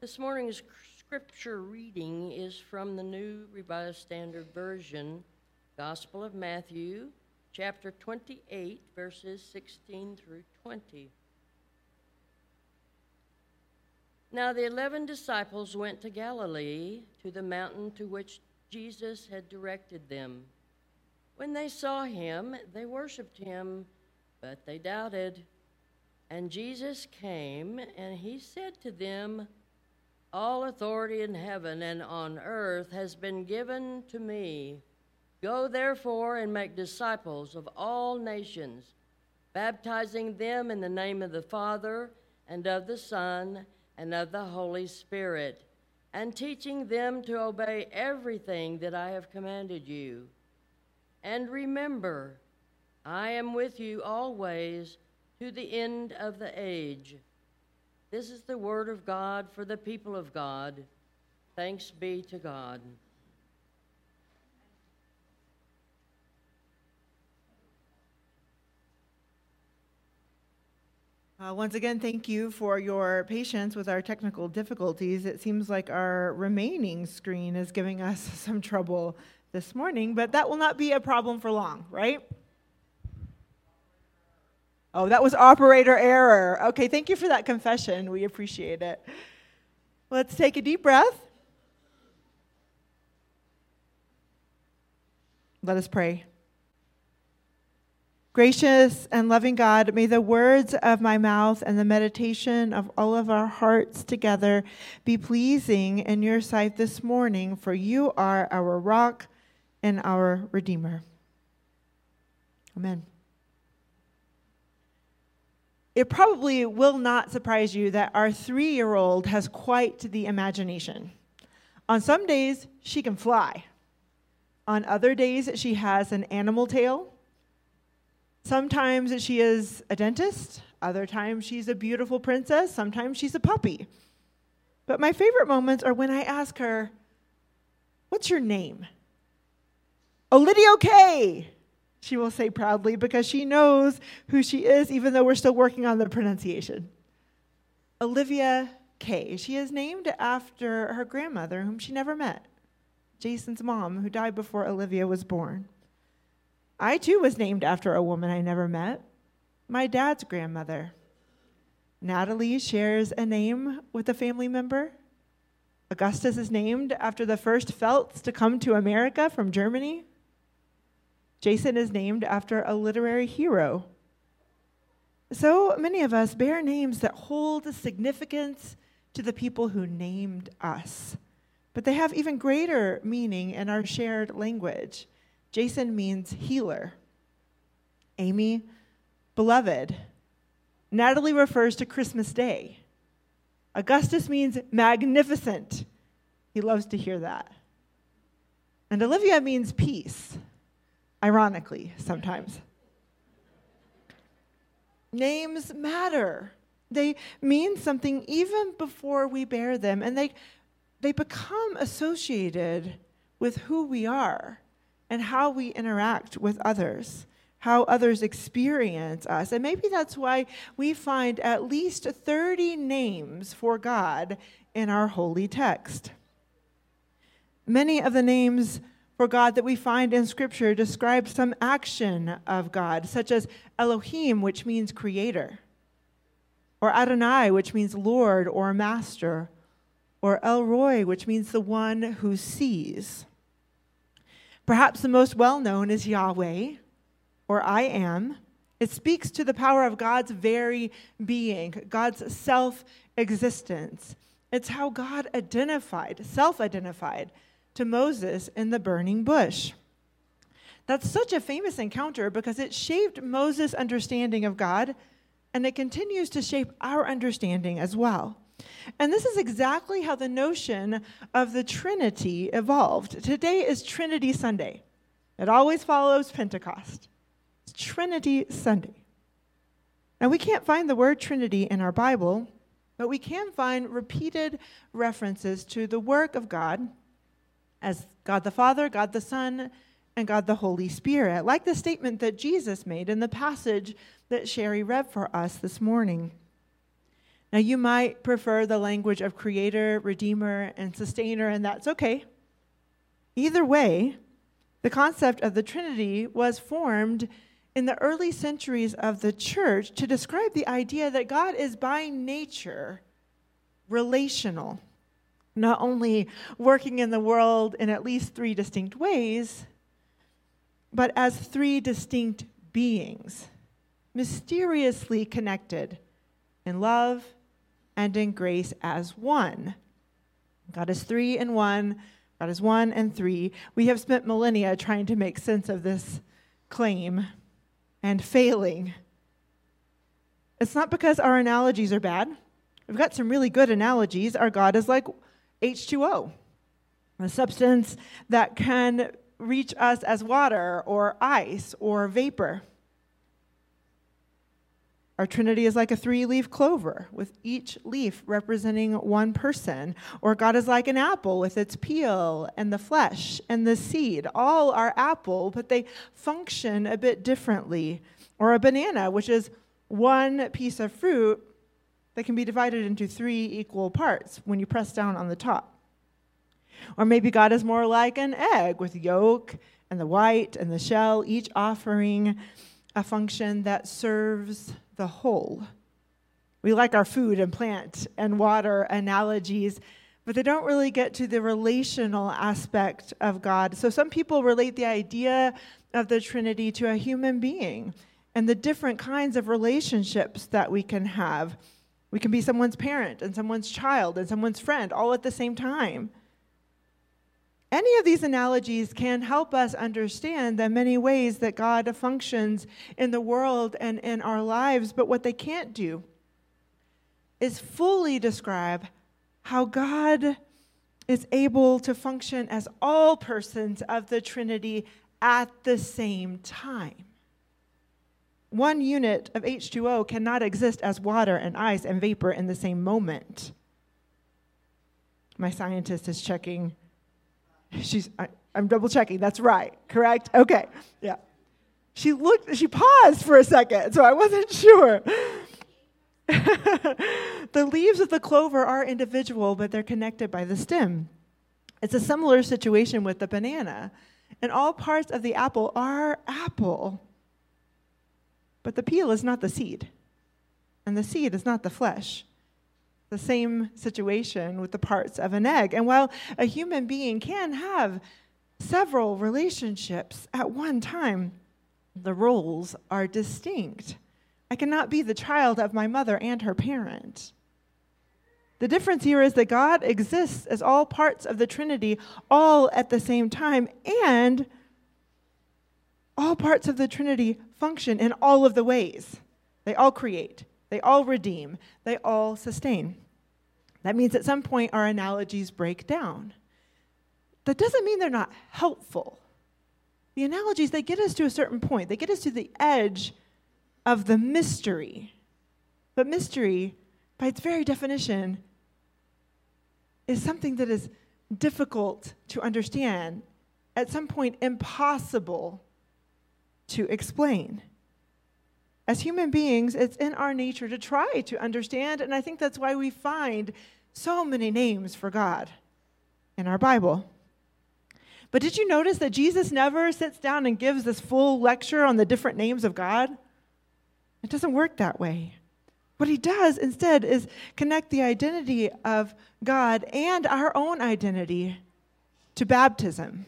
This morning's scripture reading is from the New Revised Standard Version, Gospel of Matthew, chapter 28, verses 16 through 20. Now the eleven disciples went to Galilee, to the mountain to which Jesus had directed them. When they saw him, they worshipped him, but they doubted. And Jesus came, and he said to them, all authority in heaven and on earth has been given to me. Go therefore and make disciples of all nations, baptizing them in the name of the Father and of the Son and of the Holy Spirit, and teaching them to obey everything that I have commanded you. And remember, I am with you always to the end of the age. This is the word of God for the people of God. Thanks be to God. Uh, once again, thank you for your patience with our technical difficulties. It seems like our remaining screen is giving us some trouble this morning, but that will not be a problem for long, right? Oh, that was operator error. Okay, thank you for that confession. We appreciate it. Let's take a deep breath. Let us pray. Gracious and loving God, may the words of my mouth and the meditation of all of our hearts together be pleasing in your sight this morning, for you are our rock and our Redeemer. Amen. It probably will not surprise you that our three year old has quite the imagination. On some days, she can fly. On other days, she has an animal tail. Sometimes she is a dentist. Other times, she's a beautiful princess. Sometimes, she's a puppy. But my favorite moments are when I ask her, What's your name? Olivia Kay she will say proudly, because she knows who she is, even though we're still working on the pronunciation. Olivia Kay. She is named after her grandmother, whom she never met, Jason's mom, who died before Olivia was born. I too was named after a woman I never met, my dad's grandmother. Natalie shares a name with a family member. Augustus is named after the first Felts to come to America from Germany. Jason is named after a literary hero. So many of us bear names that hold significance to the people who named us, but they have even greater meaning in our shared language. Jason means healer, Amy, beloved. Natalie refers to Christmas Day. Augustus means magnificent. He loves to hear that. And Olivia means peace ironically, sometimes. Names matter. They mean something even before we bear them, and they, they become associated with who we are and how we interact with others, how others experience us. And maybe that's why we find at least 30 names for God in our holy text. Many of the names for God that we find in Scripture describes some action of God, such as Elohim, which means creator, or Adonai, which means Lord or Master, or El Roi, which means the one who sees. Perhaps the most well known is Yahweh, or I am. It speaks to the power of God's very being, God's self existence. It's how God identified, self identified to Moses in the burning bush. That's such a famous encounter because it shaped Moses' understanding of God, and it continues to shape our understanding as well. And this is exactly how the notion of the Trinity evolved. Today is Trinity Sunday. It always follows Pentecost. It's Trinity Sunday. Now, we can't find the word Trinity in our Bible, but we can find repeated references to the work of God as God the Father, God the Son, and God the Holy Spirit, like the statement that Jesus made in the passage that Sherry read for us this morning. Now, you might prefer the language of creator, redeemer, and sustainer, and that's okay. Either way, the concept of the Trinity was formed in the early centuries of the church to describe the idea that God is by nature relational, not only working in the world in at least three distinct ways, but as three distinct beings, mysteriously connected in love and in grace as one. God is three and one. God is one and three. We have spent millennia trying to make sense of this claim and failing. It's not because our analogies are bad. We've got some really good analogies. Our God is like H2O, a substance that can reach us as water or ice or vapor. Our Trinity is like a three leaf clover, with each leaf representing one person. Or God is like an apple with its peel and the flesh and the seed. All are apple, but they function a bit differently. Or a banana, which is one piece of fruit that can be divided into three equal parts when you press down on the top. Or maybe God is more like an egg with yolk and the white and the shell, each offering a function that serves the whole. We like our food and plant and water analogies, but they don't really get to the relational aspect of God. So some people relate the idea of the Trinity to a human being and the different kinds of relationships that we can have. We can be someone's parent and someone's child and someone's friend all at the same time. Any of these analogies can help us understand the many ways that God functions in the world and in our lives, but what they can't do is fully describe how God is able to function as all persons of the Trinity at the same time. One unit of H2O cannot exist as water and ice and vapor in the same moment. My scientist is checking She's, I, I'm double checking. That's right. Correct? Okay. Yeah. She looked, she paused for a second, so I wasn't sure. the leaves of the clover are individual, but they're connected by the stem. It's a similar situation with the banana. And all parts of the apple are apple. But the peel is not the seed, and the seed is not the flesh the same situation with the parts of an egg. And while a human being can have several relationships at one time, the roles are distinct. I cannot be the child of my mother and her parent. The difference here is that God exists as all parts of the Trinity all at the same time, and all parts of the Trinity function in all of the ways. They all create, they all redeem, they all sustain. That means at some point our analogies break down. That doesn't mean they're not helpful. The analogies, they get us to a certain point, they get us to the edge of the mystery. But mystery, by its very definition, is something that is difficult to understand, at some point, impossible to explain as human beings, it's in our nature to try to understand, and I think that's why we find so many names for God in our Bible. But did you notice that Jesus never sits down and gives this full lecture on the different names of God? It doesn't work that way. What he does instead is connect the identity of God and our own identity to baptism.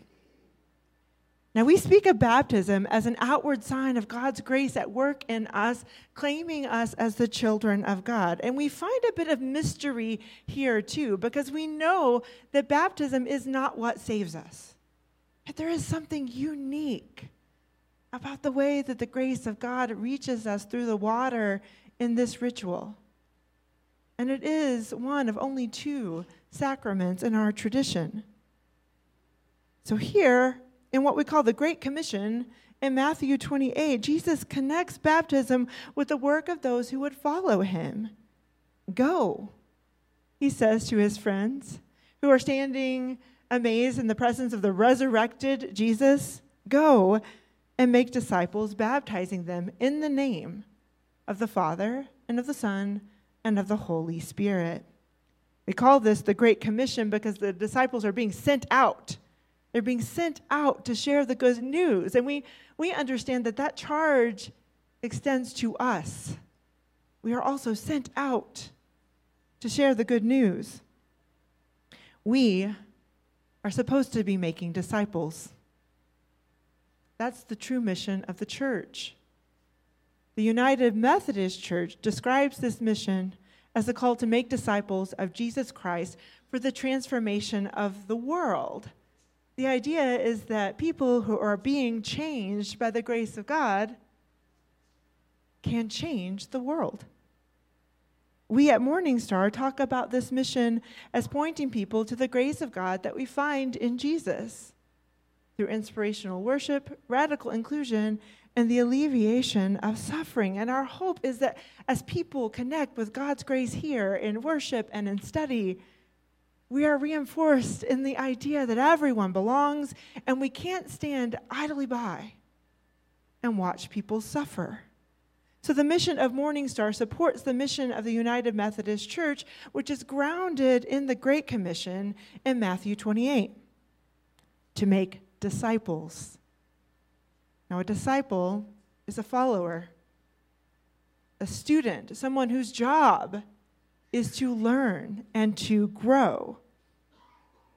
Now, we speak of baptism as an outward sign of God's grace at work in us, claiming us as the children of God. And we find a bit of mystery here, too, because we know that baptism is not what saves us. But there is something unique about the way that the grace of God reaches us through the water in this ritual. And it is one of only two sacraments in our tradition. So here, in what we call the Great Commission in Matthew 28, Jesus connects baptism with the work of those who would follow him. Go, he says to his friends who are standing amazed in the presence of the resurrected Jesus. Go and make disciples, baptizing them in the name of the Father and of the Son and of the Holy Spirit. We call this the Great Commission because the disciples are being sent out. They're being sent out to share the good news. And we, we understand that that charge extends to us. We are also sent out to share the good news. We are supposed to be making disciples. That's the true mission of the church. The United Methodist Church describes this mission as a call to make disciples of Jesus Christ for the transformation of the world. The idea is that people who are being changed by the grace of God can change the world. We at Morning Star talk about this mission as pointing people to the grace of God that we find in Jesus through inspirational worship, radical inclusion, and the alleviation of suffering. And our hope is that as people connect with God's grace here in worship and in study, we are reinforced in the idea that everyone belongs and we can't stand idly by and watch people suffer. So, the mission of Morning Star supports the mission of the United Methodist Church, which is grounded in the Great Commission in Matthew 28 to make disciples. Now, a disciple is a follower, a student, someone whose job is to learn and to grow.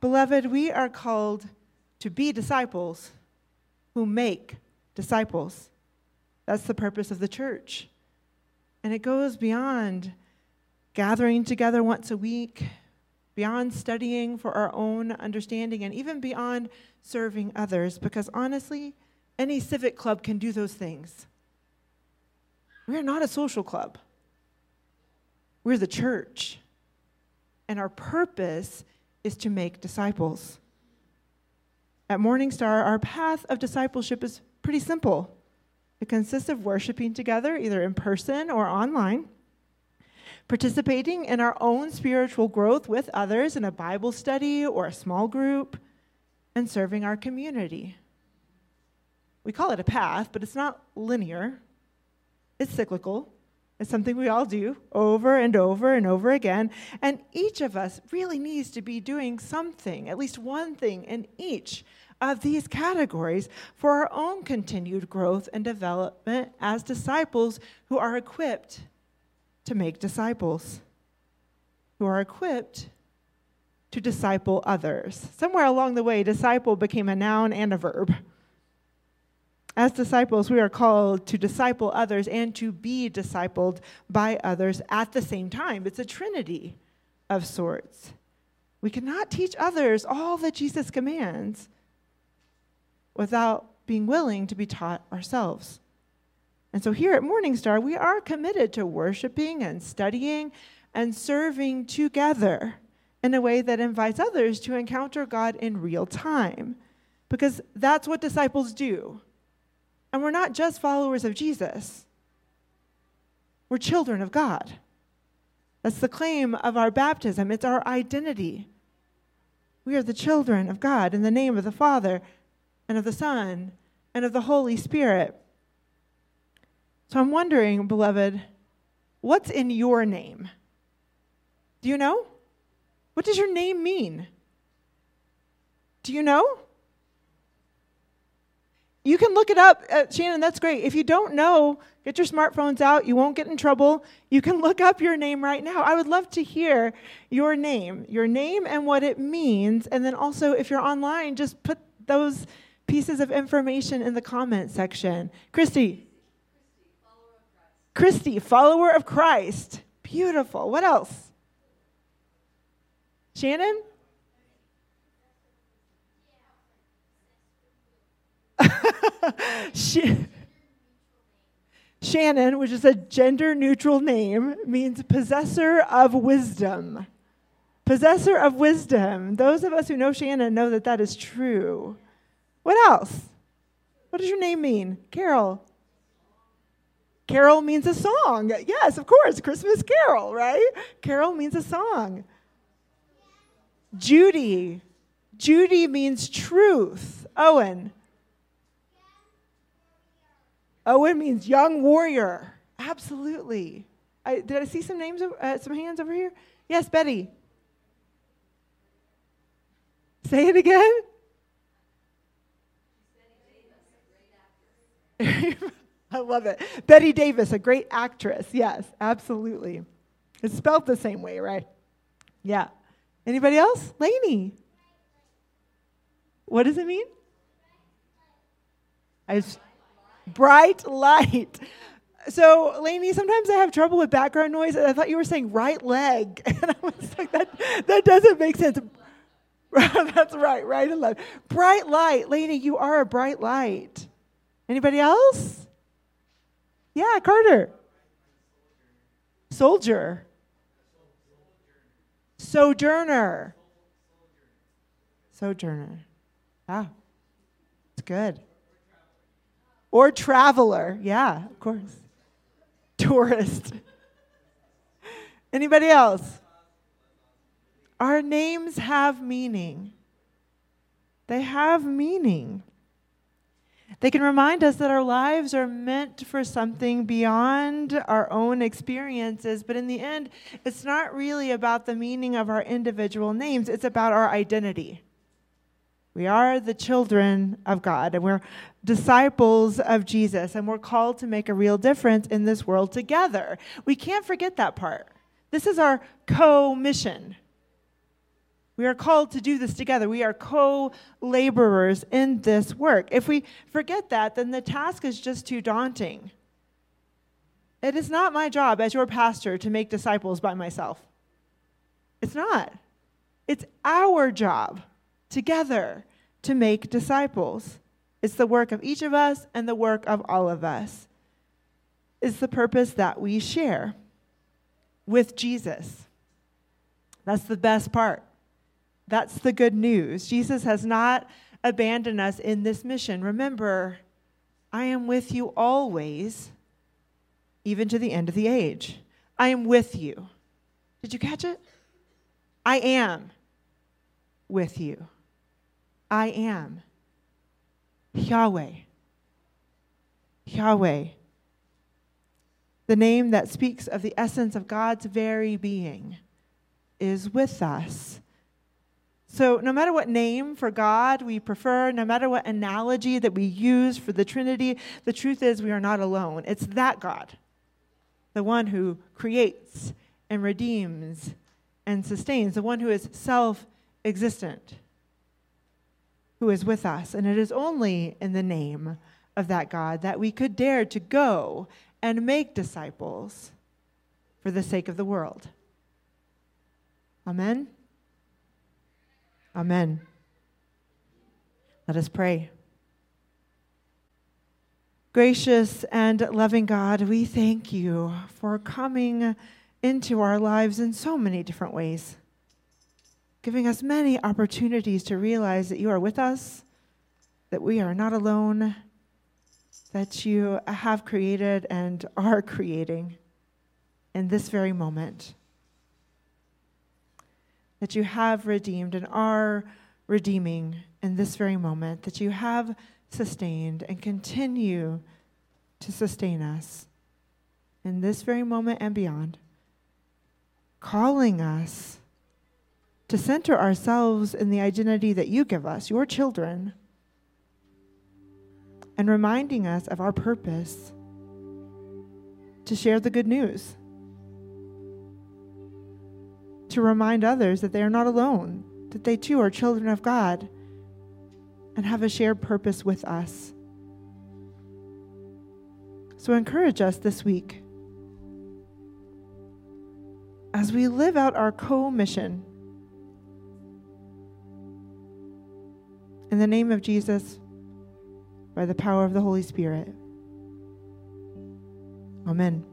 Beloved, we are called to be disciples who make disciples. That's the purpose of the church. And it goes beyond gathering together once a week, beyond studying for our own understanding, and even beyond serving others, because honestly, any civic club can do those things. We're not a social club, we're the church. And our purpose is to make disciples. At Morning Star, our path of discipleship is pretty simple. It consists of worshiping together, either in person or online, participating in our own spiritual growth with others in a Bible study or a small group, and serving our community. We call it a path, but it's not linear, it's cyclical. It's something we all do over and over and over again. And each of us really needs to be doing something, at least one thing in each of these categories for our own continued growth and development as disciples who are equipped to make disciples, who are equipped to disciple others. Somewhere along the way, disciple became a noun and a verb. As disciples, we are called to disciple others and to be discipled by others at the same time. It's a trinity of sorts. We cannot teach others all that Jesus commands without being willing to be taught ourselves. And so here at Morning Star, we are committed to worshiping and studying and serving together in a way that invites others to encounter God in real time. Because that's what disciples do. And we're not just followers of Jesus, we're children of God. That's the claim of our baptism, it's our identity. We are the children of God in the name of the Father and of the Son and of the Holy Spirit. So I'm wondering, beloved, what's in your name? Do you know? What does your name mean? Do you know? You can look it up. Uh, Shannon, that's great. If you don't know, get your smartphones out. You won't get in trouble. You can look up your name right now. I would love to hear your name, your name and what it means. And then also, if you're online, just put those pieces of information in the comment section. Christy. Christy, follower of Christ. Beautiful. What else? Shannon? Shannon, which is a gender neutral name, means possessor of wisdom. Possessor of wisdom. Those of us who know Shannon know that that is true. What else? What does your name mean? Carol. Carol means a song. Yes, of course, Christmas carol, right? Carol means a song. Judy. Judy means truth. Owen. Owen means young warrior. Absolutely. I, did I see some names, uh, some hands over here? Yes, Bette. Say it again. I love it. Bette Davis, a great actress. Yes, absolutely. It's spelled the same way, right? Yeah. Anybody else? Lainey. What does it mean? I bright light. So, Lainey, sometimes I have trouble with background noise, I thought you were saying right leg. And I was like, that, that doesn't make sense. That's right, right and left. Bright light. Lainey, you are a bright light. Anybody else? Yeah, Carter. Soldier. Sojourner. Sojourner. Ah, it's good. Or traveler. Yeah, of course. Tourist. Anybody else? Our names have meaning. They have meaning. They can remind us that our lives are meant for something beyond our own experiences, but in the end, it's not really about the meaning of our individual names, it's about our identity. We are the children of God, and we're disciples of Jesus, and we're called to make a real difference in this world together. We can't forget that part. This is our co mission. We are called to do this together. We are co laborers in this work. If we forget that, then the task is just too daunting. It is not my job as your pastor to make disciples by myself. It's not. It's our job together to make disciples. It's the work of each of us and the work of all of us. It's the purpose that we share with Jesus. That's the best part. That's the good news. Jesus has not abandoned us in this mission. Remember, I am with you always, even to the end of the age. I am with you. Did you catch it? I am with you. I am. Yahweh. Yahweh. The name that speaks of the essence of God's very being is with us. So, no matter what name for God we prefer, no matter what analogy that we use for the Trinity, the truth is we are not alone. It's that God, the one who creates and redeems and sustains, the one who is self existent, who is with us. And it is only in the name of that God that we could dare to go and make disciples for the sake of the world. Amen. Amen. Let us pray. Gracious and loving God, we thank you for coming into our lives in so many different ways, giving us many opportunities to realize that you are with us, that we are not alone, that you have created and are creating in this very moment. That you have redeemed and are redeeming in this very moment, that you have sustained and continue to sustain us in this very moment and beyond, calling us to center ourselves in the identity that you give us, your children, and reminding us of our purpose to share the good news to remind others that they are not alone, that they too are children of God and have a shared purpose with us. So encourage us this week as we live out our co mission. In the name of Jesus, by the power of the Holy Spirit. Amen.